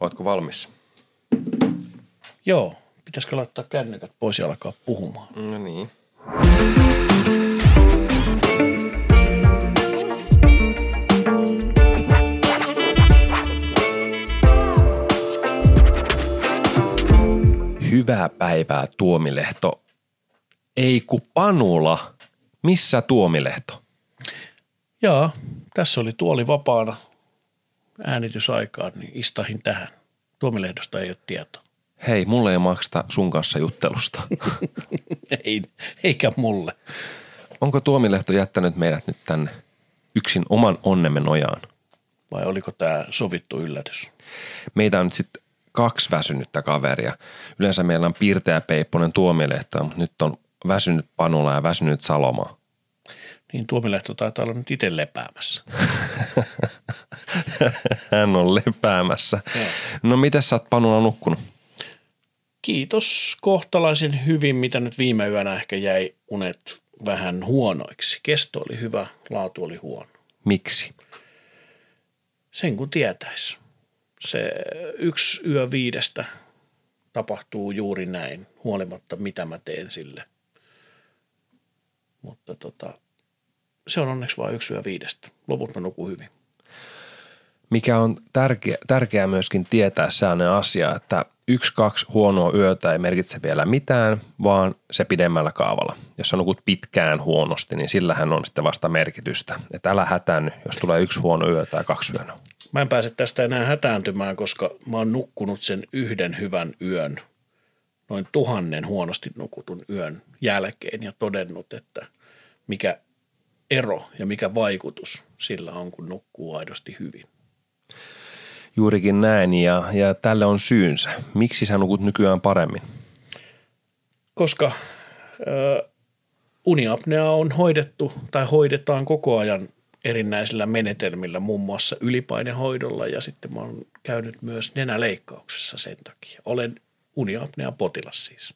Oletko valmis? Joo, pitäisikö laittaa kännykät pois ja alkaa puhumaan? No niin. Hyvää päivää Tuomilehto. Ei ku Panula. Missä Tuomilehto? Jaa, tässä oli tuoli vapaana äänitysaikaan, niin istahin tähän. Tuomilehdosta ei ole tietoa. Hei, mulle ei makseta sun kanssa juttelusta. ei, eikä mulle. Onko Tuomilehto jättänyt meidät nyt tänne yksin oman onnemme nojaan? Vai oliko tämä sovittu yllätys? Meitä on nyt sitten kaksi väsynyttä kaveria. Yleensä meillä on piirteä Peipponen Tuomilehto, mutta nyt on väsynyt Panula ja väsynyt Saloma. Niin Tuomilehto taitaa olla nyt itse lepäämässä. Hän on lepäämässä. No miten sä oot Panula nukkunut? Kiitos kohtalaisen hyvin, mitä nyt viime yönä ehkä jäi unet vähän huonoiksi. Kesto oli hyvä, laatu oli huono. Miksi? Sen kun tietäisi. Se yksi yö viidestä tapahtuu juuri näin, huolimatta mitä mä teen sille. Mutta tota, se on onneksi vain yksi yö viidestä. Loput mä nukun hyvin. Mikä on tärkeä, tärkeää myöskin tietää sellainen asia, että yksi, kaksi huonoa yötä ei merkitse vielä mitään, vaan se pidemmällä kaavalla. Jos sä nukut pitkään huonosti, niin sillähän on sitten vasta merkitystä. Että älä hätäänny, jos tulee yksi huono yö tai kaksi yönä. Mä en pääse tästä enää hätääntymään, koska mä oon nukkunut sen yhden hyvän yön, noin tuhannen huonosti nukutun yön jälkeen ja todennut, että mikä ero ja mikä vaikutus sillä on, kun nukkuu aidosti hyvin. Juurikin näin ja, ja tälle on syynsä. Miksi sä nukut nykyään paremmin? Koska ö, uniapnea on hoidettu tai hoidetaan koko ajan erinäisillä menetelmillä, muun muassa ylipainehoidolla ja sitten mä oon käynyt myös nenäleikkauksessa sen takia. Olen uniapnea potilas siis.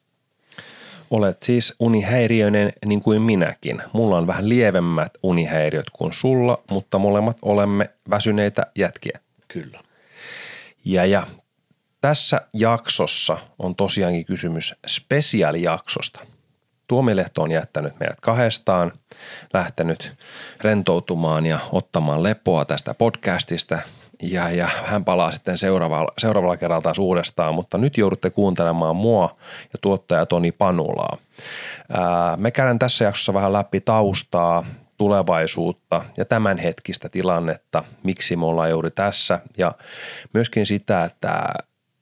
Olet siis unihäiriöinen niin kuin minäkin. Mulla on vähän lievemmät unihäiriöt kuin sulla, mutta molemmat olemme väsyneitä jätkiä. Kyllä. Ja, ja tässä jaksossa on tosiaankin kysymys spesiaalijaksosta. Tuomilehto on jättänyt meidät kahdestaan, lähtenyt rentoutumaan ja ottamaan lepoa tästä podcastista ja, ja hän palaa sitten seuraavalla, seuraavalla kerralla taas uudestaan, mutta nyt joudutte kuuntelemaan mua ja tuottaja Toni Panulaa. Ää, me käydään tässä jaksossa vähän läpi taustaa, tulevaisuutta ja tämänhetkistä tilannetta, miksi me ollaan juuri tässä ja myöskin sitä, että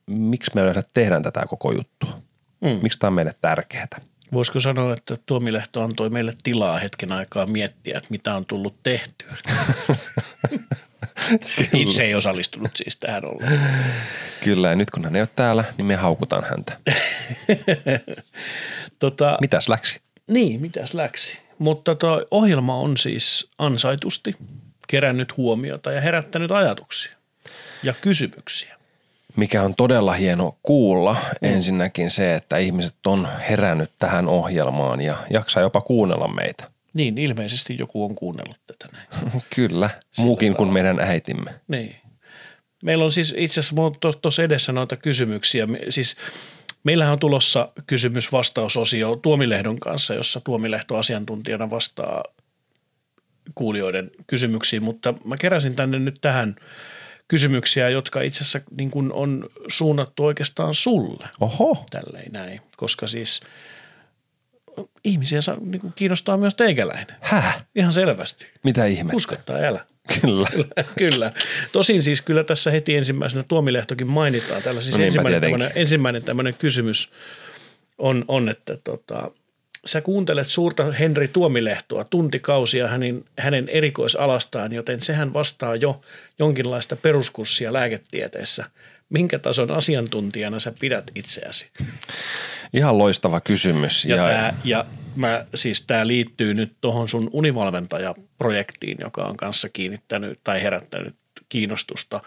miksi me yleensä tehdään tätä koko juttua. Mm. Miksi tämä on meille tärkeää. Voisiko sanoa, että Tuomilehto antoi meille tilaa hetken aikaa miettiä, että mitä on tullut tehtyä? Itse ei osallistunut siis tähän ollenkaan. Kyllä, ja nyt kun hän ei ole täällä, niin me haukutaan häntä. tota, Mitäs läksi? Niin, mitäs läksi? Mutta tuo ohjelma on siis ansaitusti kerännyt huomiota ja herättänyt ajatuksia ja kysymyksiä. Mikä on todella hieno kuulla mm. ensinnäkin se, että ihmiset on herännyt tähän ohjelmaan ja jaksaa jopa kuunnella meitä. Niin, ilmeisesti joku on kuunnellut tätä näin. Kyllä, Sillä muukin kuin meidän äitimme. Niin. Meillä on siis itse asiassa tuossa edessä noita kysymyksiä. Siis meillähän on tulossa kysymys-vastausosio Tuomilehdon kanssa, jossa Tuomilehto asiantuntijana vastaa kuulijoiden kysymyksiin, mutta mä keräsin tänne nyt tähän kysymyksiä, jotka itse asiassa niin kuin on suunnattu oikeastaan sulle. Oho. Tälleen näin, koska siis – ihmisiä saa, niin kuin kiinnostaa myös teikäläinen. Häh? Ihan selvästi. Mitä ihmettä? Uskottaa elä. Kyllä. kyllä. kyllä. Tosin siis kyllä tässä heti ensimmäisenä Tuomilehtokin mainitaan. Täällä siis no ensimmäinen, tämmöinen, ensimmäinen tämmöinen kysymys on, on että tota, sä kuuntelet suurta Henri Tuomilehtoa tuntikausia hänen, hänen erikoisalastaan, joten sehän vastaa jo jonkinlaista peruskurssia lääketieteessä. Minkä tason asiantuntijana sä pidät itseäsi? Ihan loistava kysymys. Ja, ja, tää, ja mä, siis tämä liittyy nyt tuohon sun univalmentajaprojektiin, joka on kanssa kiinnittänyt tai herättänyt kiinnostusta.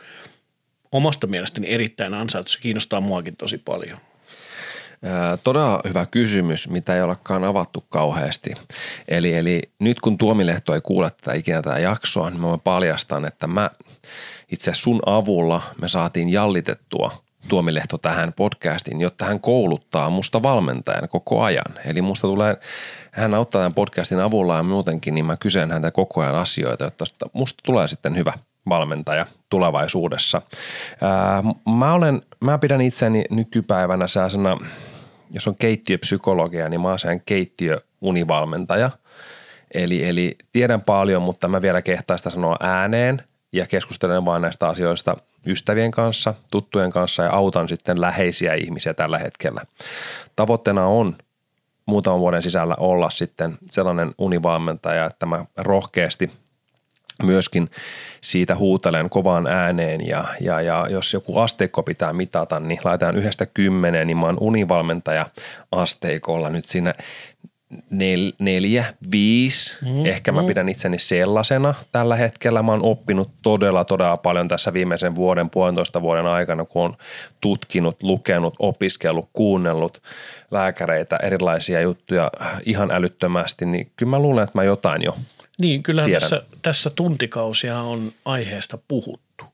Omasta mielestäni erittäin ansaittu. Se kiinnostaa muakin tosi paljon. Todella hyvä kysymys, mitä ei olekaan avattu kauheasti. Eli, eli nyt kun Tuomilehto ei kuule tätä ikinä tätä jaksoa, niin mä paljastan, että mä itse sun avulla me saatiin jallitettua Tuomilehto tähän podcastiin, jotta hän kouluttaa musta valmentajan koko ajan. Eli musta tulee, hän auttaa tämän podcastin avulla ja muutenkin, niin mä kysyn häntä koko ajan asioita, jotta musta tulee sitten hyvä valmentaja tulevaisuudessa. Ää, mä, olen, mä pidän itseni nykypäivänä sellaisena, jos on keittiöpsykologia, niin mä oon sen keittiöunivalmentaja. Eli, eli tiedän paljon, mutta mä vielä kehtaista sanoa ääneen ja keskustelen vain näistä asioista ystävien kanssa, tuttujen kanssa ja autan sitten läheisiä ihmisiä tällä hetkellä. Tavoitteena on muutaman vuoden sisällä olla sitten sellainen univalmentaja, että mä rohkeasti myöskin siitä huutelen kovaan ääneen ja, ja, ja jos joku asteikko pitää mitata, niin laitetaan yhdestä kymmeneen, niin mä oon univalmentaja asteikolla nyt siinä nel, neljä, viisi. Mm, Ehkä mä mm. pidän itseni sellaisena tällä hetkellä. Mä oon oppinut todella, todella paljon tässä viimeisen vuoden, puolentoista vuoden aikana, kun on tutkinut, lukenut, opiskellut, kuunnellut lääkäreitä, erilaisia juttuja ihan älyttömästi, niin kyllä mä luulen, että mä jotain jo Niin, kyllähän tässä, tässä tuntikausia on aiheesta puhuttu.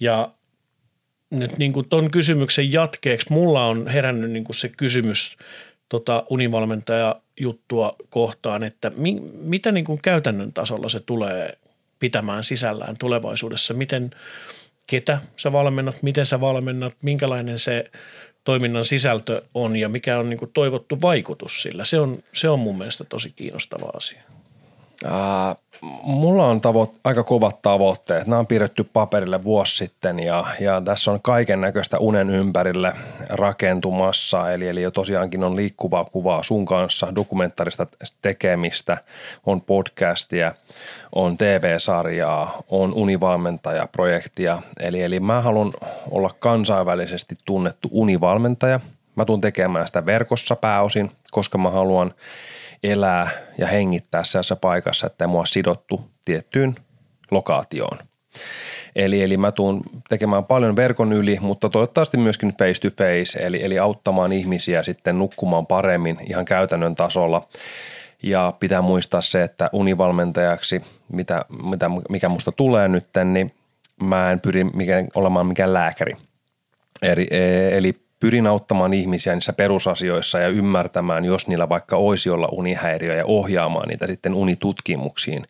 Ja nyt niin kuin ton kysymyksen jatkeeksi mulla on herännyt niin kuin se kysymys tota univalmentaja juttua kohtaan, että mi, mitä niin kuin käytännön tasolla se tulee pitämään sisällään tulevaisuudessa, miten, ketä sä valmennat, miten sä valmennat, minkälainen se toiminnan sisältö on ja mikä on niin kuin toivottu vaikutus sillä. Se on, se on mun mielestä tosi kiinnostava asia. Ää, mulla on tavo- aika kovat tavoitteet. Nämä on piirretty paperille vuosi sitten ja, ja tässä on kaiken näköistä unen ympärille rakentumassa. Eli, eli jo tosiaankin on liikkuvaa kuvaa sun kanssa, dokumentaarista tekemistä, on podcastia, on TV-sarjaa, on univalmentajaprojektia. Eli, eli mä haluan olla kansainvälisesti tunnettu univalmentaja. Mä tuun tekemään sitä verkossa pääosin, koska mä haluan – elää ja hengittää sellaisessa paikassa, että mua sidottu tiettyyn lokaatioon. Eli, eli mä tuun tekemään paljon verkon yli, mutta toivottavasti myöskin face to face, eli, eli auttamaan ihmisiä sitten nukkumaan paremmin ihan käytännön tasolla. Ja pitää muistaa se, että univalmentajaksi, mitä, mitä, mikä musta tulee nyt, niin mä en pyri mikään, olemaan mikään lääkäri. Eli, eli pyrin auttamaan ihmisiä niissä perusasioissa ja ymmärtämään, jos niillä vaikka olisi olla unihäiriö ja ohjaamaan niitä sitten unitutkimuksiin.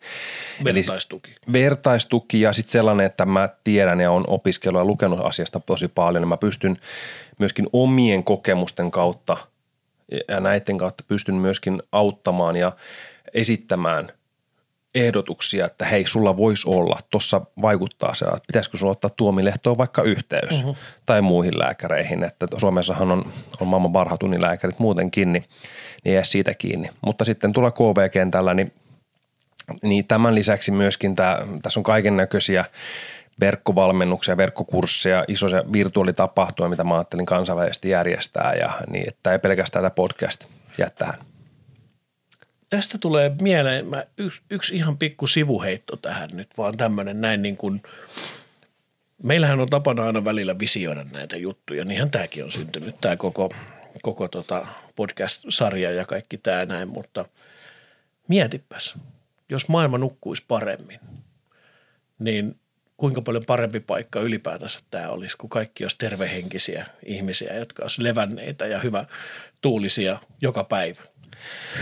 Vertaistuki. Eli vertaistuki ja sitten sellainen, että mä tiedän ja on opiskellut ja lukenut asiasta tosi paljon, niin mä pystyn myöskin omien kokemusten kautta ja näiden kautta pystyn myöskin auttamaan ja esittämään ehdotuksia, että hei, sulla voisi olla, tuossa vaikuttaa se, että pitäisikö sulla ottaa tuomilehtoon vaikka yhteys uh-huh. tai muihin lääkäreihin, että Suomessahan on, on maailman parhaat unilääkärit muutenkin, niin, niin jää siitä kiinni. Mutta sitten tuolla KV-kentällä, niin, niin tämän lisäksi myöskin tämä, tässä on kaiken näköisiä verkkovalmennuksia, verkkokursseja, isoja virtuaalitapahtumia, mitä mä ajattelin kansainvälisesti järjestää ja niin, että ei pelkästään tämä podcast jää tähän tästä tulee mieleen mä, yksi, yksi ihan pikku sivuheitto tähän nyt, vaan tämmöinen näin niin kuin, meillähän on tapana aina välillä visioida näitä juttuja, niinhän tämäkin on syntynyt, tämä koko, koko tota podcast-sarja ja kaikki tämä näin, mutta mietipäs, jos maailma nukkuisi paremmin, niin kuinka paljon parempi paikka ylipäätänsä tämä olisi, kun kaikki olisi tervehenkisiä ihmisiä, jotka olisi levänneitä ja hyvä tuulisia joka päivä.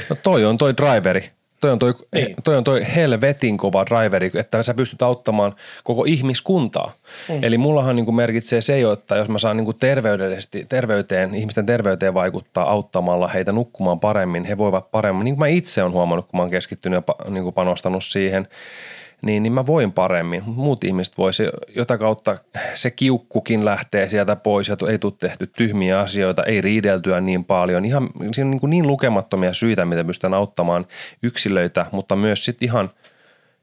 No toi on toi driveri. Toi on toi, niin. toi on toi helvetin kova driveri, että sä pystyt auttamaan koko ihmiskuntaa. Mm. Eli mullahan niin kuin merkitsee se jo, että jos mä saan niin kuin terveydellisesti, terveyteen, ihmisten terveyteen vaikuttaa auttamalla heitä nukkumaan paremmin, he voivat paremmin. Niin kuin mä itse olen huomannut, kun mä oon keskittynyt ja niin kuin panostanut siihen – niin, niin mä voin paremmin. Muut ihmiset voisi, jota kautta se kiukkukin lähtee sieltä pois ja ei tule tehty tyhmiä asioita, ei riideltyä niin paljon. Ihan siinä on niin, niin lukemattomia syitä, miten pystytään auttamaan yksilöitä, mutta myös sitten ihan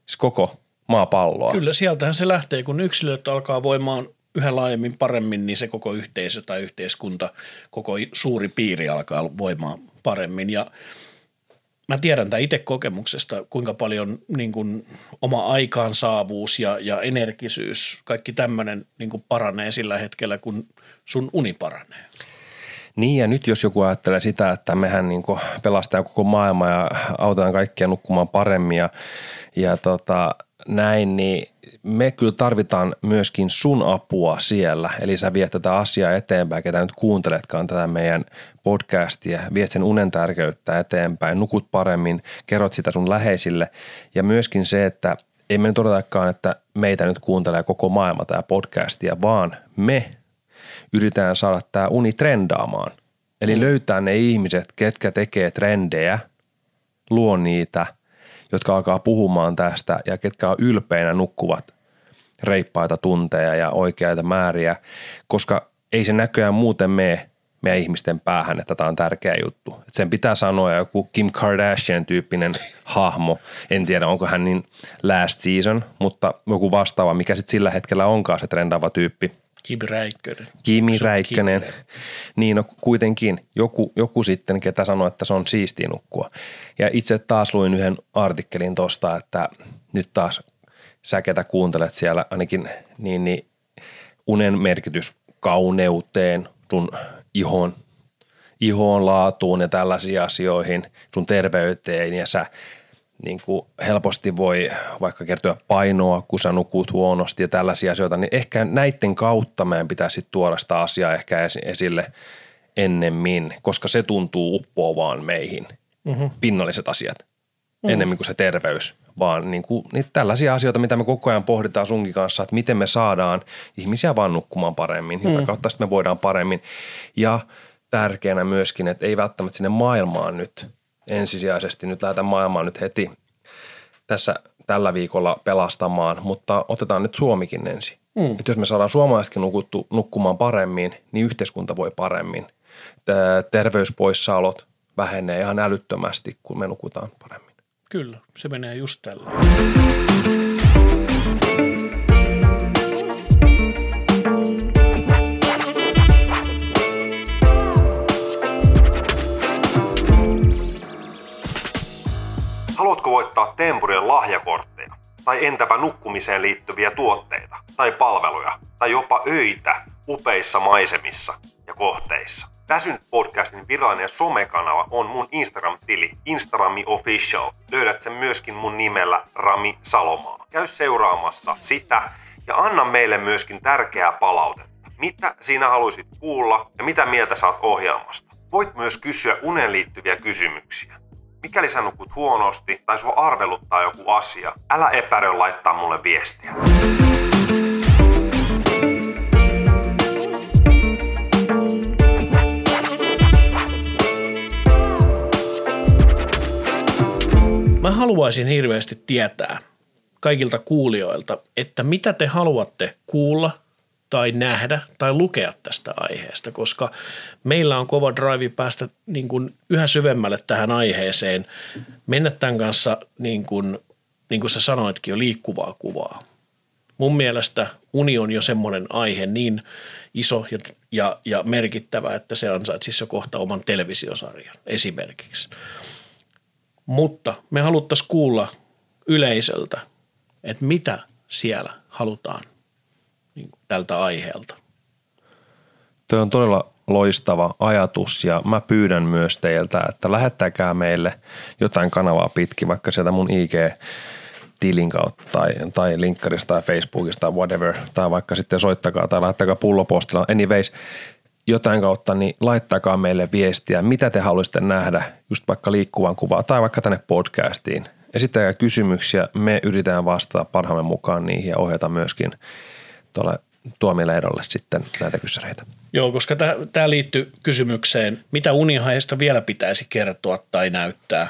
siis koko maapalloa. Kyllä, sieltähän se lähtee, kun yksilöt alkaa voimaan yhä laajemmin paremmin, niin se koko yhteisö tai yhteiskunta, koko suuri piiri alkaa voimaan paremmin. Ja mä tiedän tämän itse kokemuksesta, kuinka paljon niin kuin, oma aikaansaavuus ja, ja energisyys, kaikki tämmöinen niin kuin paranee sillä hetkellä, kun sun uni paranee. Niin ja nyt jos joku ajattelee sitä, että mehän niin pelastaa koko maailma ja autetaan kaikkia nukkumaan paremmin ja, ja tota, näin, niin me kyllä tarvitaan myöskin sun apua siellä. Eli sä viet tätä asiaa eteenpäin, ketä nyt kuunteletkaan tätä meidän podcastia, viet sen unen tärkeyttä eteenpäin, nukut paremmin, kerrot sitä sun läheisille. Ja myöskin se, että ei me nyt odotetakaan, että meitä nyt kuuntelee koko maailma tämä podcastia, vaan me yritetään saada tämä uni trendaamaan. Eli mm. löytää ne ihmiset, ketkä tekee trendejä, luo niitä, jotka alkaa puhumaan tästä ja ketkä on ylpeinä nukkuvat reippaita tunteja ja oikeita määriä, koska ei se näköjään muuten mene meidän ihmisten päähän, että tämä on tärkeä juttu. Et sen pitää sanoa joku Kim Kardashian-tyyppinen hahmo. En tiedä, onko hän niin last season, mutta joku vastaava, mikä sitten sillä hetkellä onkaan se trendaava tyyppi. Kimi Räikkönen. Kimi Räikkönen. Niin no kuitenkin joku, joku sitten, ketä sanoi, että se on siistiä nukkua. Ja itse taas luin yhden artikkelin tosta, että nyt taas sä ketä kuuntelet siellä ainakin, niin, niin unen merkitys kauneuteen, sun ihon, ihon laatuun ja tällaisiin asioihin, sun terveyteen ja sä niin kuin helposti voi vaikka kertoa painoa, kun sä nukut huonosti ja tällaisia asioita, niin ehkä näiden kautta meidän pitäisi tuoda sitä asiaa ehkä esille ennemmin, koska se tuntuu uppoavaan meihin, mm-hmm. pinnalliset asiat, mm-hmm. ennemmin kuin se terveys, vaan niin kuin, niin tällaisia asioita, mitä me koko ajan pohditaan sunkin kanssa, että miten me saadaan ihmisiä vaan nukkumaan paremmin, jota mm. kautta sitten me voidaan paremmin. Ja tärkeänä myöskin, että ei välttämättä sinne maailmaan nyt ensisijaisesti nyt lähdetä maailmaan nyt heti tässä tällä viikolla pelastamaan, mutta otetaan nyt Suomikin ensin. Mm. Että jos me saadaan suomalaisetkin nukuttu, nukkumaan paremmin, niin yhteiskunta voi paremmin. Terveyspoissaolot vähenee ihan älyttömästi, kun me nukutaan paremmin. Kyllä, se menee just tällä. Haluatko voittaa Tempurien lahjakortteja? Tai entäpä nukkumiseen liittyviä tuotteita tai palveluja tai jopa öitä upeissa maisemissa ja kohteissa? Väsynyt podcastin virallinen somekanava on mun Instagram-tili, Instagrami Official. Löydät sen myöskin mun nimellä Rami Salomaa. Käy seuraamassa sitä ja anna meille myöskin tärkeää palautetta. Mitä sinä haluaisit kuulla ja mitä mieltä saat ohjelmasta? Voit myös kysyä unen liittyviä kysymyksiä. Mikäli sä nukut huonosti tai sua arveluttaa joku asia, älä epäröi laittaa mulle viestiä. Mä haluaisin hirveästi tietää kaikilta kuulijoilta, että mitä te haluatte kuulla tai nähdä tai lukea tästä aiheesta, koska meillä on kova drive päästä niin kuin yhä syvemmälle tähän aiheeseen, mennä tämän kanssa, niin kuin, niin kuin sä sanoitkin, jo liikkuvaa kuvaa. Mun mielestä uni on jo semmoinen aihe niin iso ja, ja, ja merkittävä, että se ansaitsisi jo kohta oman televisiosarjan esimerkiksi. Mutta me haluttaisiin kuulla yleisöltä, että mitä siellä halutaan niin tältä aiheelta. Tuo on todella loistava ajatus ja mä pyydän myös teiltä, että lähettäkää meille jotain kanavaa pitkin, vaikka sieltä mun IG tilin kautta tai, tai linkkarista tai Facebookista tai whatever, tai vaikka sitten soittakaa tai laittakaa pullopostilla. Anyways, jotain kautta, niin laittakaa meille viestiä, mitä te haluaisitte nähdä, just vaikka liikkuvan kuvaa tai vaikka tänne podcastiin. Esittäkää kysymyksiä, me yritetään vastata parhaamme mukaan niihin ja ohjata myöskin tuolle tuomilehdolle sitten näitä kyssäreitä. Joo, koska tämä liittyy kysymykseen, mitä unihaista vielä pitäisi kertoa tai näyttää,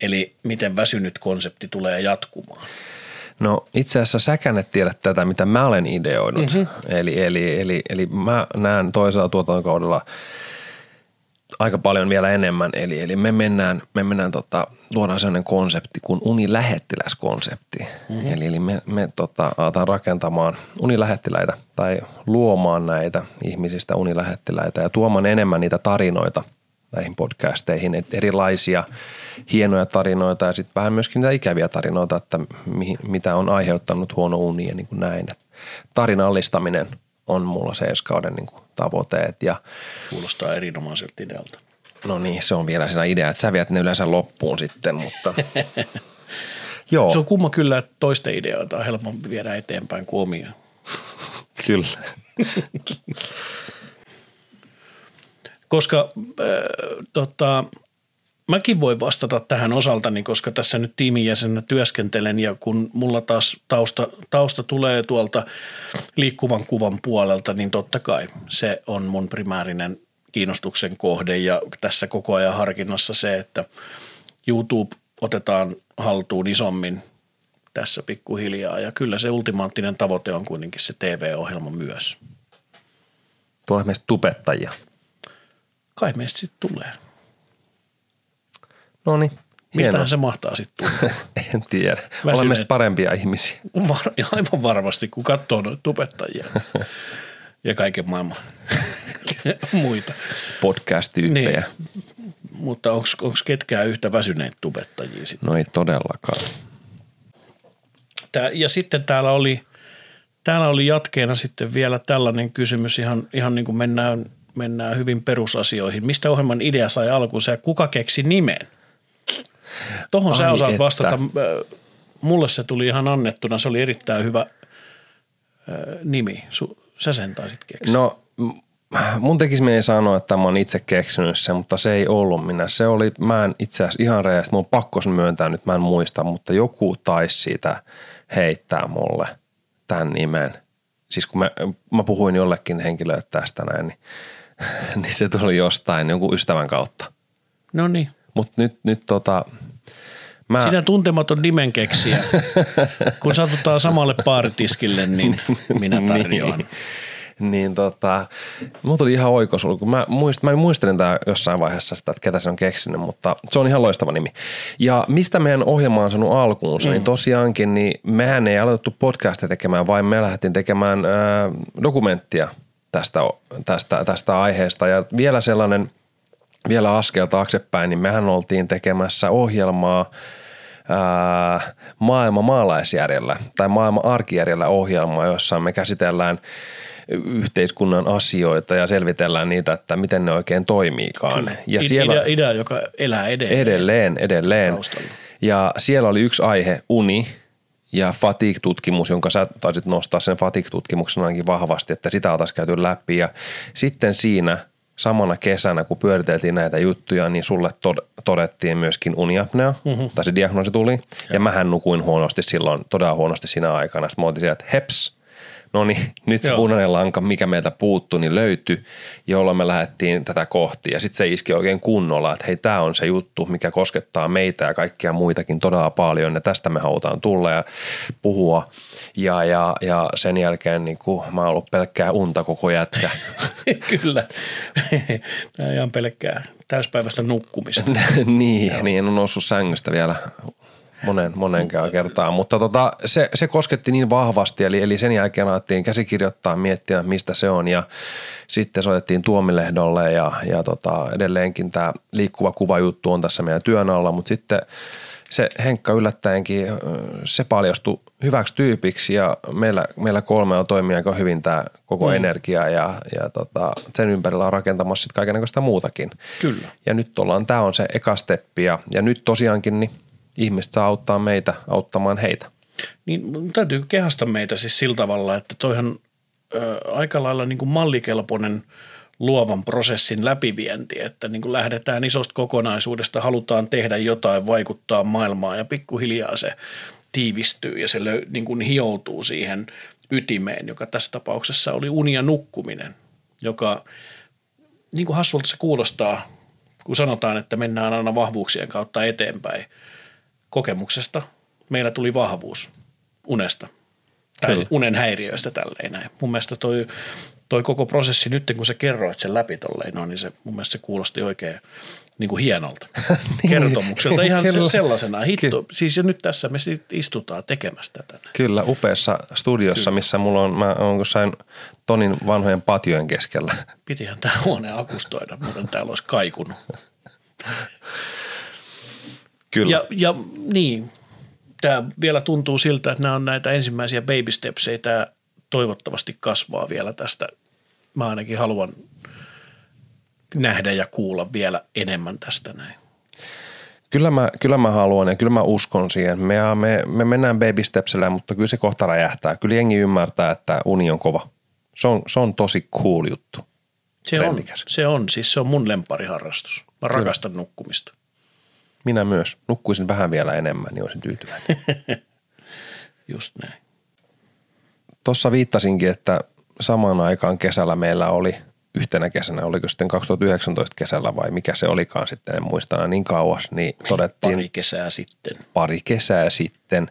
eli miten väsynyt konsepti tulee jatkumaan. No itse asiassa säkään et tiedä tätä, mitä mä olen ideoinut. Mm-hmm. Eli, eli, eli, eli mä näen toisella tuotantokaudella aika paljon vielä enemmän. Eli, eli me mennään, me mennään tota, luodaan sellainen konsepti kuin unilähettiläskonsepti. Mm-hmm. Eli, eli me, me tota, aletaan rakentamaan unilähettiläitä tai luomaan näitä ihmisistä unilähettiläitä ja tuomaan enemmän niitä tarinoita – näihin podcasteihin, että erilaisia hienoja tarinoita ja sitten vähän myöskin niitä ikäviä tarinoita, että mihin, mitä on aiheuttanut huono uni ja niin kuin näin. Et tarinallistaminen on mulla se ensi kauden niin kuin tavoitteet. Ja, Kuulostaa erinomaiselta idealta. no niin, se on vielä siinä idea, että sä viet ne yleensä loppuun sitten, mutta joo, Se on kumma kyllä, että toisten ideoita on helpompi viedä eteenpäin kuin omia. kyllä. Koska äh, tota, mäkin voin vastata tähän osaltani, koska tässä nyt tiimin jäsenenä työskentelen ja kun mulla taas tausta, tausta tulee tuolta liikkuvan kuvan puolelta, niin totta kai se on mun primäärinen kiinnostuksen kohde ja tässä koko ajan harkinnassa se, että YouTube otetaan haltuun isommin tässä pikkuhiljaa ja kyllä se ultimaattinen tavoite on kuitenkin se TV-ohjelma myös. Tulee meistä tubettajia. Kai meistä sitten tulee. No niin. Mitähän se mahtaa sitten? En tiedä. Väsyneet. Olemme parempia ihmisiä. Var, aivan varmasti, kun katsoo noita tubettajia ja kaiken maailman muita. Podcast-tyyppejä. Niin. Mutta onko ketkään yhtä väsyneitä tubettajia sitten? No ei todellakaan. Tää, ja sitten täällä oli, täällä oli jatkeena sitten vielä tällainen kysymys, ihan, ihan niin kuin mennään, mennään hyvin perusasioihin. Mistä ohjelman idea sai alkuunsa ja kuka keksi nimen? Tuohon sä osaat että. vastata. Ö, Mulle se tuli ihan annettuna. Se oli erittäin hyvä ö, nimi. Sä sen taisit keksiä. No mun tekisi mieli sanoa, että mä oon itse keksinyt sen, mutta se ei ollut minä. Se oli, mä en itse asiassa ihan rehellisesti, mun on pakko sen myöntää nyt, mä en muista, mutta joku taisi siitä heittää mulle tämän nimen. Siis kun mä, mä puhuin jollekin henkilölle tästä näin, niin, niin se tuli jostain jonkun ystävän kautta. No niin. Mutta nyt, nyt tota, mä, Sinä tuntematon nimenkeksijä. Kun satutaan samalle baaritiskille, niin minä tarjoan. niin tota, mulla tuli ihan oikosulku. Mä, muist, mä muistelin tää jossain vaiheessa sitä, että ketä se on keksinyt, mutta se on ihan loistava nimi. Ja mistä meidän ohjelma on saanut alkuunsa, mm. niin tosiaankin, niin mehän ei aloitettu podcastia tekemään, vaan me lähdettiin tekemään ää, dokumenttia tästä, tästä, tästä aiheesta. Ja vielä sellainen, vielä askel taaksepäin, niin mehän oltiin tekemässä ohjelmaa ää, maailman maalaisjärjellä tai maailman arkijärjellä ohjelmaa, jossa me käsitellään yhteiskunnan asioita ja selvitellään niitä, että miten ne oikein toimiikaan. Ja siellä, idea, idea, joka elää edelleen. Edelleen, edelleen. Taustalla. Ja siellä oli yksi aihe, uni ja fatigue-tutkimus, jonka sä taisit nostaa sen fatigue-tutkimuksen ainakin vahvasti, että sitä oltaisiin käyty läpi. Ja sitten siinä samana kesänä, kun pyöriteltiin näitä juttuja, niin sulle tod- todettiin myöskin uniapnea, mm-hmm. tai se diagnoosi tuli. Ja, ja mähän nukuin huonosti silloin, todella huonosti siinä aikana. Sitten mä oltiin siellä, että heps, no niin, nyt se Joo. punainen lanka, mikä meiltä puuttui, niin löytyi, jolloin me lähdettiin tätä kohti. Ja sitten se iski oikein kunnolla, että hei, tämä on se juttu, mikä koskettaa meitä ja kaikkia muitakin todella paljon. Ja tästä me halutaan tulla ja puhua. Ja, ja, ja sen jälkeen niin kuin, mä oon ollut pelkkää unta koko jätkä. Kyllä. Tämä on ihan pelkkää täyspäiväistä nukkumista. niin, niin, en ole noussut sängystä vielä monen, monen kertaan, mutta tota, se, se, kosketti niin vahvasti, eli, eli sen jälkeen alettiin käsikirjoittaa, miettiä mistä se on ja sitten soitettiin Tuomilehdolle ja, ja tota, edelleenkin tämä liikkuva kuva juttu on tässä meidän työn alla, mutta sitten se Henkka yllättäenkin, se paljastui hyväksi tyypiksi ja meillä, meillä kolme on toimii aika hyvin tämä koko mm. energia ja, ja tota, sen ympärillä on rakentamassa sitten kaikenlaista muutakin. Kyllä. Ja nyt ollaan, tämä on se eka steppi ja, ja nyt tosiaankin niin ihmiset saa auttaa meitä auttamaan heitä. Niin täytyy kehasta meitä siis sillä tavalla, että toihan ö, aika lailla niin kuin mallikelpoinen luovan prosessin läpivienti, että niin kuin lähdetään isosta kokonaisuudesta, halutaan tehdä jotain, vaikuttaa maailmaan ja pikkuhiljaa se tiivistyy ja se löy, niin kuin hioutuu siihen ytimeen, joka tässä tapauksessa oli uni ja nukkuminen, joka niin kuin hassulta se kuulostaa, kun sanotaan, että mennään aina vahvuuksien kautta eteenpäin kokemuksesta. Meillä tuli vahvuus unesta tai Kyllä. unen häiriöistä tälleen näin. Mun mielestä toi, toi koko prosessi nyt, kun sä kerroit sen läpi tolleen, no, niin se, mun mielestä se kuulosti oikein niin kuin hienolta niin. kertomukselta. Ihan Kyllä. sellaisena. Hitto, siis jo nyt tässä me sit istutaan tekemässä tätä. Kyllä, upeassa studiossa, Kyllä. missä mulla on, mä oon jossain Tonin vanhojen patiojen keskellä. Pitihän tämä huone akustoida, muuten täällä olisi kaikunut. Kyllä. Ja, ja niin, tämä vielä tuntuu siltä, että nämä on näitä ensimmäisiä baby stepsejä, tämä toivottavasti kasvaa vielä tästä. Mä ainakin haluan nähdä ja kuulla vielä enemmän tästä näin. Kyllä mä, kyllä mä haluan ja kyllä mä uskon siihen. Me, me, me mennään baby stepsillä, mutta kyllä se kohta räjähtää. Kyllä jengi ymmärtää, että uni on kova. Se on, se on tosi cool juttu. Se on, se on, siis se on mun lempariharrastus. Mä kyllä. rakastan nukkumista. Minä myös. Nukkuisin vähän vielä enemmän, niin olisin tyytyväinen. Just näin. Tuossa viittasinkin, että samaan aikaan kesällä meillä oli yhtenä kesänä, oliko sitten 2019 kesällä vai mikä se olikaan sitten, en muista niin kauas, niin todettiin. Pari kesää sitten. Pari kesää sitten.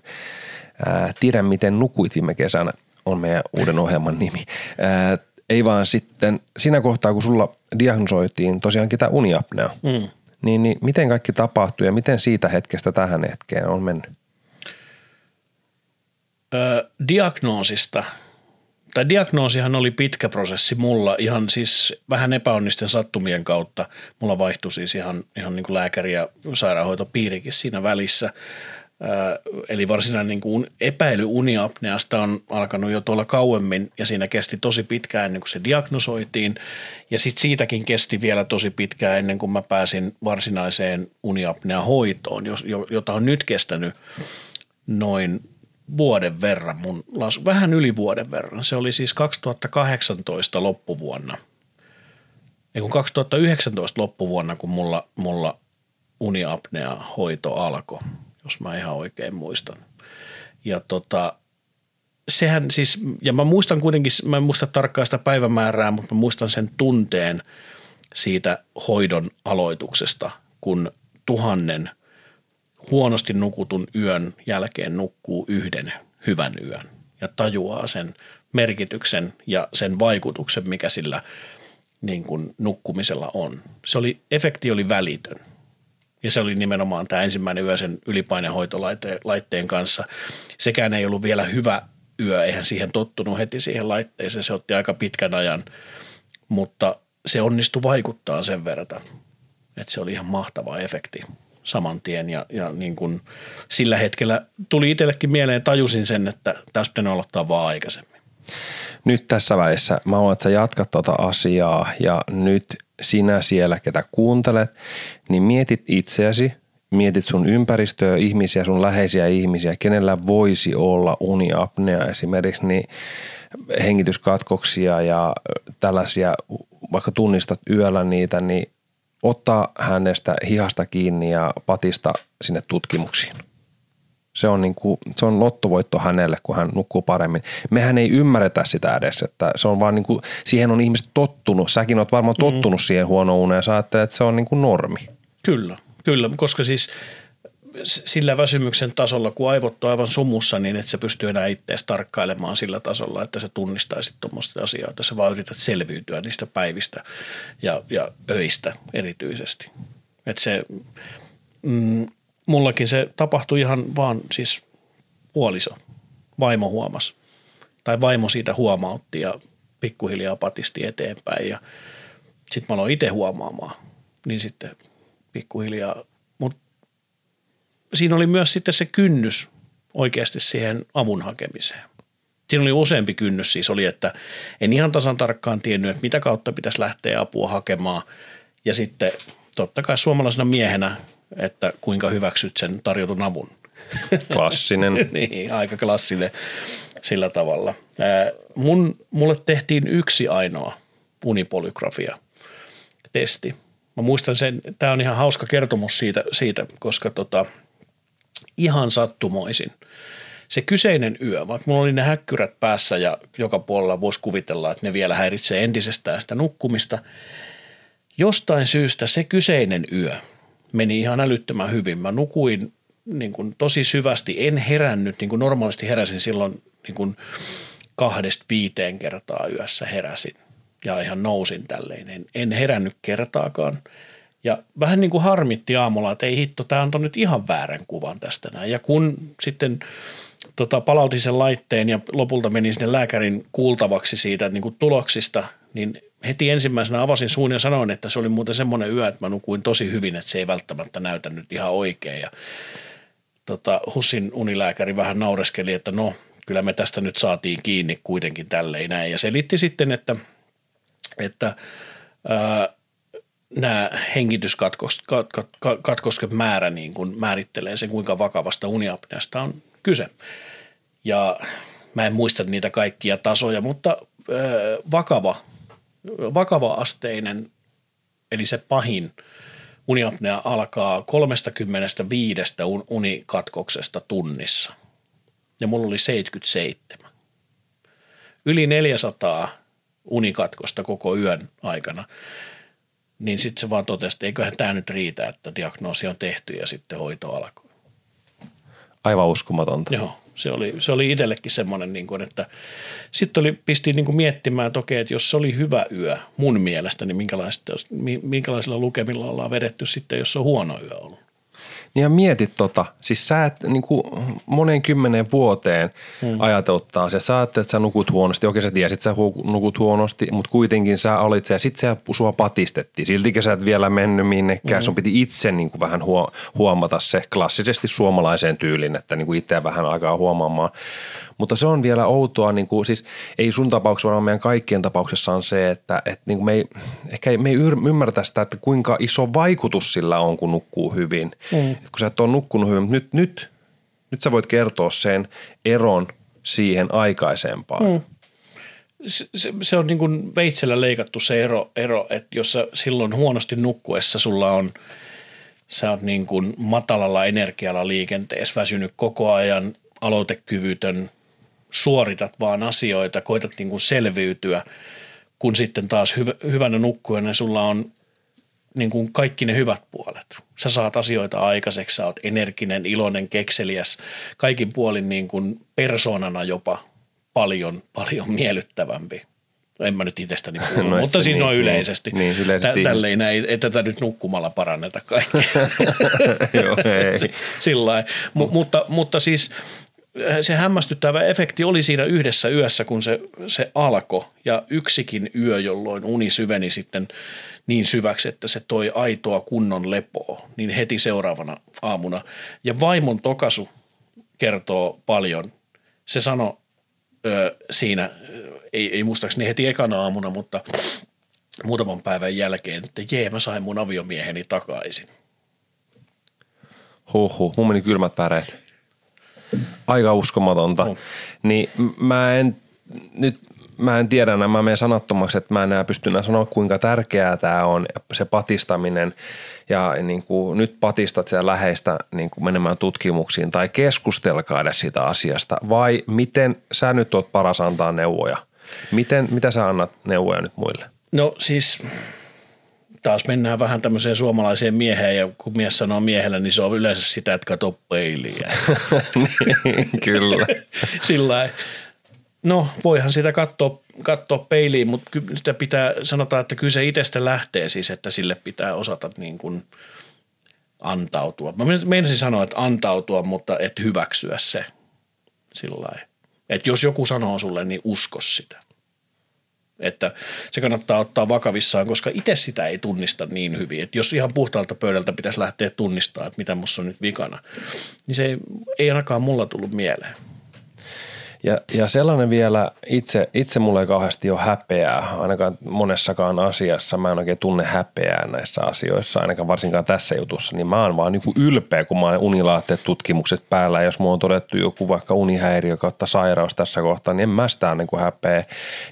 Ää, tiedän, miten nukuit viime kesänä, on meidän uuden ohjelman nimi. Ää, ei vaan sitten siinä kohtaa, kun sulla diagnosoitiin tosiaankin tämä uniapnea, mm. Niin, niin miten kaikki tapahtui ja miten siitä hetkestä tähän hetkeen on mennyt? Öö, diagnoosista – tai diagnoosihan oli pitkä prosessi mulla ihan siis vähän epäonnisten sattumien kautta. Mulla vaihtui siis ihan, ihan niin kuin lääkäri- ja sairaanhoitopiirikin siinä välissä. Eli varsinainen niin kuin epäily uniapneasta on alkanut jo tuolla kauemmin ja siinä kesti tosi pitkään ennen kuin se diagnosoitiin. Ja sitten siitäkin kesti vielä tosi pitkään ennen kuin mä pääsin varsinaiseen uniapnea hoitoon, jota on nyt kestänyt noin vuoden verran, mun las, vähän yli vuoden verran. Se oli siis 2018 loppuvuonna. Ei kun 2019 loppuvuonna, kun mulla, mulla uniapnea hoito alkoi, jos mä ihan oikein muistan. Ja tota, sehän siis, ja mä muistan kuitenkin, mä en muista tarkkaan sitä päivämäärää, mutta mä muistan sen tunteen siitä hoidon aloituksesta, kun tuhannen huonosti nukutun yön jälkeen nukkuu yhden hyvän yön ja tajuaa sen merkityksen ja sen vaikutuksen, mikä sillä niin kuin nukkumisella on. Se oli, efekti oli välitön. Ja se oli nimenomaan tämä ensimmäinen yö sen ylipainehoitolaitteen kanssa. Sekään ei ollut vielä hyvä yö, eihän siihen tottunut heti siihen laitteeseen. Se otti aika pitkän ajan, mutta se onnistui vaikuttaa sen verran, että se oli ihan mahtava efekti saman tien ja, ja niin kuin sillä hetkellä tuli itsellekin mieleen, tajusin sen, että tästä pitää aloittaa vaan aikaisemmin. Nyt tässä välissä mä haluan, että sä jatkat tuota asiaa ja nyt sinä siellä, ketä kuuntelet, niin mietit itseäsi, mietit sun ympäristöä, ihmisiä, sun läheisiä ihmisiä, kenellä voisi olla uniapnea esimerkiksi, niin hengityskatkoksia ja tällaisia, vaikka tunnistat yöllä niitä, niin ottaa hänestä hihasta kiinni ja patista sinne tutkimuksiin. Se on, niin kuin, se on lottovoitto hänelle, kun hän nukkuu paremmin. Mehän ei ymmärretä sitä edes, että se on vaan niin kuin, siihen on ihmiset tottunut. Säkin oot varmaan mm. tottunut mm. siihen huono uneen ja sä että se on niin kuin normi. Kyllä, kyllä, koska siis sillä väsymyksen tasolla, kun aivot on aivan sumussa, niin että se pystyy enää itseäsi tarkkailemaan sillä tasolla, että se tunnistaisi tuommoista asiaa, että sä vaan yrität selviytyä niistä päivistä ja, ja öistä erityisesti. Että se, mm, mullakin se tapahtui ihan vaan siis puoliso, vaimo huomas. Tai vaimo siitä huomautti ja pikkuhiljaa patisti eteenpäin ja sitten mä aloin itse huomaamaan. Niin sitten pikkuhiljaa siinä oli myös sitten se kynnys oikeasti siihen avun hakemiseen. Siinä oli useampi kynnys siis oli, että en ihan tasan tarkkaan tiennyt, että mitä kautta pitäisi lähteä apua hakemaan. Ja sitten totta kai suomalaisena miehenä, että kuinka hyväksyt sen tarjotun avun. Klassinen. niin, aika klassinen sillä tavalla. Mun, mulle tehtiin yksi ainoa unipolygrafia testi. Mä muistan sen, tämä on ihan hauska kertomus siitä, siitä koska tota, ihan sattumoisin. Se kyseinen yö, vaikka mulla oli ne häkkyrät päässä ja joka puolella voisi kuvitella, että ne vielä häiritsee entisestään sitä nukkumista, jostain syystä se kyseinen yö meni ihan älyttömän hyvin. Mä nukuin niin kuin tosi syvästi, en herännyt, niin kuin normaalisti heräsin silloin niin kuin kahdesta viiteen kertaa yössä heräsin ja ihan nousin tälleen. En, en herännyt kertaakaan – ja vähän niin kuin harmitti aamulla, että ei hitto, tämä antoi nyt ihan väärän kuvan tästä näin. Ja kun sitten tota, palautin sen laitteen ja lopulta menin sinne lääkärin kuultavaksi siitä niin kuin tuloksista, niin heti ensimmäisenä avasin suun ja sanoin, että se oli muuten semmoinen yö, että mä nukuin tosi hyvin, että se ei välttämättä näytä nyt ihan oikein. Ja tota, Hussin unilääkäri vähän naureskeli, että no kyllä me tästä nyt saatiin kiinni kuitenkin tälleen näin. Ja selitti sitten, että, että ää, nämä hengityskatkosken määrä niin kuin määrittelee sen, kuinka vakavasta uniapneasta on kyse. Ja mä en muista niitä kaikkia tasoja, mutta vakava, vakava asteinen, eli se pahin uniapnea alkaa 35 unikatkoksesta tunnissa. Ja mulla oli 77. Yli 400 unikatkosta koko yön aikana niin sitten se vaan totesi, että eiköhän tämä nyt riitä, että diagnoosi on tehty ja sitten hoito alkoi. Aivan uskomatonta. Joo, se oli, se oli itsellekin semmoinen, niin kuin, että sitten oli, pistiin niin kuin miettimään, että okei, että jos se oli hyvä yö mun mielestä, niin minkälaisilla lukemilla ollaan vedetty sitten, jos se on huono yö ollut. Niin ja mietit tota, siis sä et niin kuin monen kymmenen vuoteen hmm. ajateluttaa se. Sä että sä nukut huonosti, okei sä tiesit, sä nukut huonosti, mutta kuitenkin sä olit se ja sit sä sua patistettiin. Siltikin sä et vielä mennyt minnekään, hmm. sun piti itse niin kuin vähän huomata se klassisesti suomalaiseen tyylin, että niin kuin itseä vähän aikaa huomaamaan. Mutta se on vielä outoa, niin kuin, siis ei sun tapauksessa, vaan meidän kaikkien tapauksessa on se, että, että niin kuin me ei, ehkä me ei ymmärtä sitä, että kuinka iso vaikutus sillä on, kun nukkuu hyvin. Mm. Että kun sä et ole nukkunut hyvin, mutta nyt, nyt, nyt sä voit kertoa sen eron siihen aikaisempaan. Mm. Se, se, se on niin kuin veitsellä leikattu se ero, ero, että jos sä silloin huonosti nukkuessa sulla on, sä oot niin kuin matalalla energialla liikenteessä, väsynyt koko ajan, aloitekyvytön, suoritat vaan asioita, koetat niin kuin selviytyä, kun sitten taas hyv- hyvänä nukkujana sulla on niin kuin kaikki ne hyvät puolet. Sä saat asioita aikaiseksi, sä oot energinen, iloinen, kekseliäs, kaikin puolin niin kuin persoonana jopa paljon, paljon miellyttävämpi. En mä nyt itsestäni puhu, no, mutta siinä niin, on yleisesti. Niin, niin yleisesti Tä, tälleen näin, ei tätä nyt nukkumalla paranneta kaikkea. Joo, ei. Sillä M- mutta, mutta siis se hämmästyttävä efekti oli siinä yhdessä yössä, kun se, se alkoi ja yksikin yö, jolloin uni syveni sitten niin syväksi, että se toi aitoa kunnon lepoa, niin heti seuraavana aamuna. Ja vaimon tokasu kertoo paljon. Se sanoi ö, siinä, ei, ei muistaakseni heti ekana aamuna, mutta muutaman päivän jälkeen, että jee, mä sain mun aviomieheni takaisin. Huhhuh, mun meni kylmät väreet aika uskomatonta. Mm. Niin mä en nyt mä en tiedä, mä menen sanattomaksi, että mä en enää pysty enää sanoa, kuinka tärkeää tämä on, se patistaminen. Ja niin kuin, nyt patistat siellä läheistä niin kuin menemään tutkimuksiin tai keskustelkaa edes siitä asiasta. Vai miten sä nyt oot paras antaa neuvoja? Miten, mitä sä annat neuvoja nyt muille? No siis taas mennään vähän tämmöiseen suomalaiseen mieheen ja kun mies sanoo miehelle, niin se on yleensä sitä, että kato peiliä. niin, kyllä. Sillä No voihan sitä katsoa, katsoa peiliin, mutta sitä pitää, sanotaan, että kyllä se itsestä lähtee siis, että sille pitää osata niin kuin antautua. Mä menisin sanoa, että antautua, mutta et hyväksyä se sillä Että jos joku sanoo sulle, niin usko sitä. Että se kannattaa ottaa vakavissaan, koska itse sitä ei tunnista niin hyvin. Että jos ihan puhtaalta pöydältä pitäisi lähteä tunnistamaan, että mitä musta on nyt vikana, niin se ei, ei ainakaan mulla tullut mieleen. Ja, ja sellainen vielä, itse, itse mulle ei kauheasti ole häpeää, ainakaan monessakaan asiassa. Mä en oikein tunne häpeää näissä asioissa, ainakaan varsinkaan tässä jutussa. Niin mä oon vaan niin ylpeä, kun mä oon unilaatteet tutkimukset päällä. Jos mulla on todettu joku vaikka unihäiriö kautta sairaus tässä kohtaa, niin en mä sitä niin kuin häpeä.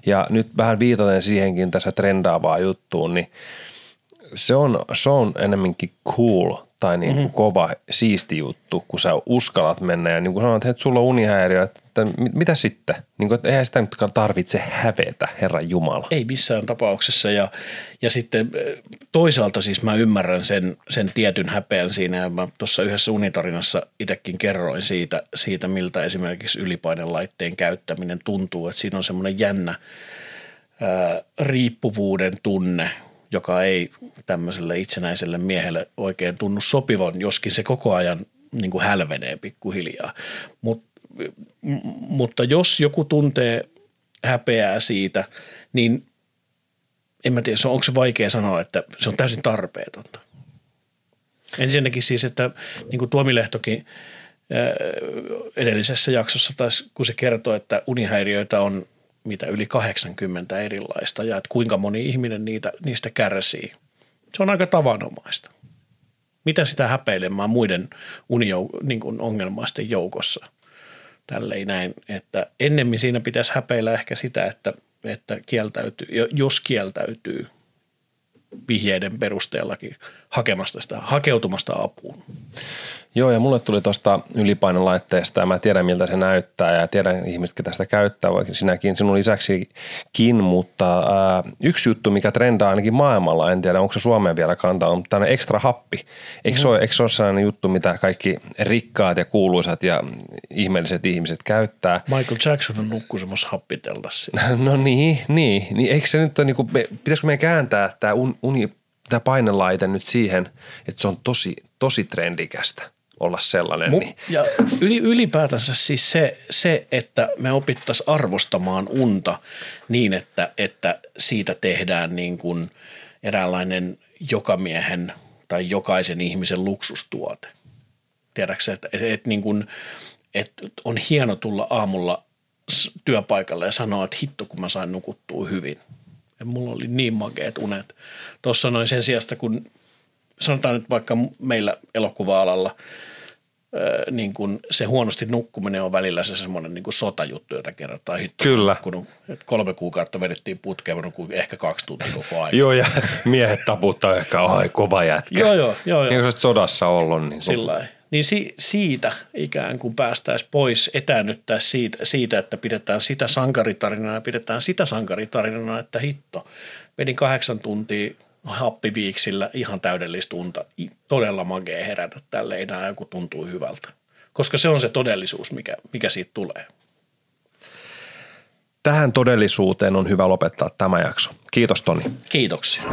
Ja nyt vähän viitaten siihenkin tässä trendaavaa juttuun, niin se on, se on enemmänkin cool tai niin kuin mm-hmm. kova, siisti juttu, kun sä uskallat mennä ja niin kuin sanoit, että sulla on unihäiriö, että mitä sitten? Niin kuin, että eihän sitä nyt tarvitse hävetä, Herran Jumala. Ei missään tapauksessa ja, ja sitten toisaalta siis mä ymmärrän sen, sen tietyn häpeän siinä ja mä tuossa yhdessä unitarinassa itsekin kerroin siitä, siitä, miltä esimerkiksi ylipainelaitteen käyttäminen tuntuu, että siinä on semmoinen jännä ää, riippuvuuden tunne – joka ei tämmöiselle itsenäiselle miehelle oikein tunnu sopivan, joskin se koko ajan niin kuin hälvenee pikkuhiljaa. Mut, mutta jos joku tuntee häpeää siitä, niin en mä tiedä, onko se vaikea sanoa, että se on täysin tarpeetonta. Ensinnäkin siis, että niin kuin Tuomilehtokin edellisessä jaksossa taas, kun se kertoo, että unihäiriöitä on mitä yli 80 erilaista ja että kuinka moni ihminen niitä, niistä kärsii. Se on aika tavanomaista. Mitä sitä häpeilemään muiden unijou- niin kuin ongelmaisten joukossa? Tälleen näin, että ennemmin siinä pitäisi häpeillä ehkä sitä, että, että kieltäytyy, jos kieltäytyy vihjeiden perusteellakin hakemasta sitä, hakeutumasta apuun. Joo, ja mulle tuli tuosta ylipainolaitteesta ja mä tiedän miltä se näyttää ja tiedän ihmiset, ketä sitä käyttää, vaikka sinäkin sinun lisäksikin, mutta ää, yksi juttu, mikä trendaa ainakin maailmalla, en tiedä onko se Suomeen vielä kantaa, on tämmöinen ekstra happi. Eikö, mm. se ole, eikö se ole sellainen juttu, mitä kaikki rikkaat ja kuuluisat ja ihmeelliset ihmiset käyttää? Michael Jackson on nukku semmoisessa happiteltassa. no niin, niin, niin. Eikö se nyt ole, niin kuin, pitäisikö meidän kääntää tämä uni, tämä painelaite nyt siihen, että se on tosi, tosi trendikästä olla sellainen. Mu- niin. Ja yli, ylipäätänsä siis se, se, että me opittaisiin arvostamaan unta niin, että, että siitä tehdään niin kuin eräänlainen jokamiehen tai jokaisen ihmisen luksustuote. Tiedätkö, että, että, että, niin kuin, että on hieno tulla aamulla työpaikalle ja sanoa, että hitto kun mä sain nukuttua hyvin. Ja mulla oli niin makeet unet. Tuossa noin sen sijasta, kun sanotaan nyt vaikka meillä elokuva-alalla niin kuin se huonosti nukkuminen on välillä se semmoinen niin kuin sotajuttu, jota kerrotaan hitto. Kyllä. Että kolme kuukautta vedettiin putkeen, kuin ehkä kaksi tuntia koko ajan. joo, ja miehet taputtaa ehkä, ai kova jätkä. joo, joo, joo. joo. Niin kuin sodassa ollut. Niin kuin. Sillä niin si- siitä ikään kuin päästäisiin pois, etäännyttää siitä, siitä, että pidetään sitä sankaritarinaa ja pidetään sitä sankaritarinaa, että hitto, vedin kahdeksan tuntia happiviiksillä ihan täydellistä unta. Todella magee herätä tälle enää, kun tuntuu hyvältä. Koska se on se todellisuus, mikä, mikä siitä tulee. Tähän todellisuuteen on hyvä lopettaa tämä jakso. Kiitos Toni. Kiitoksia.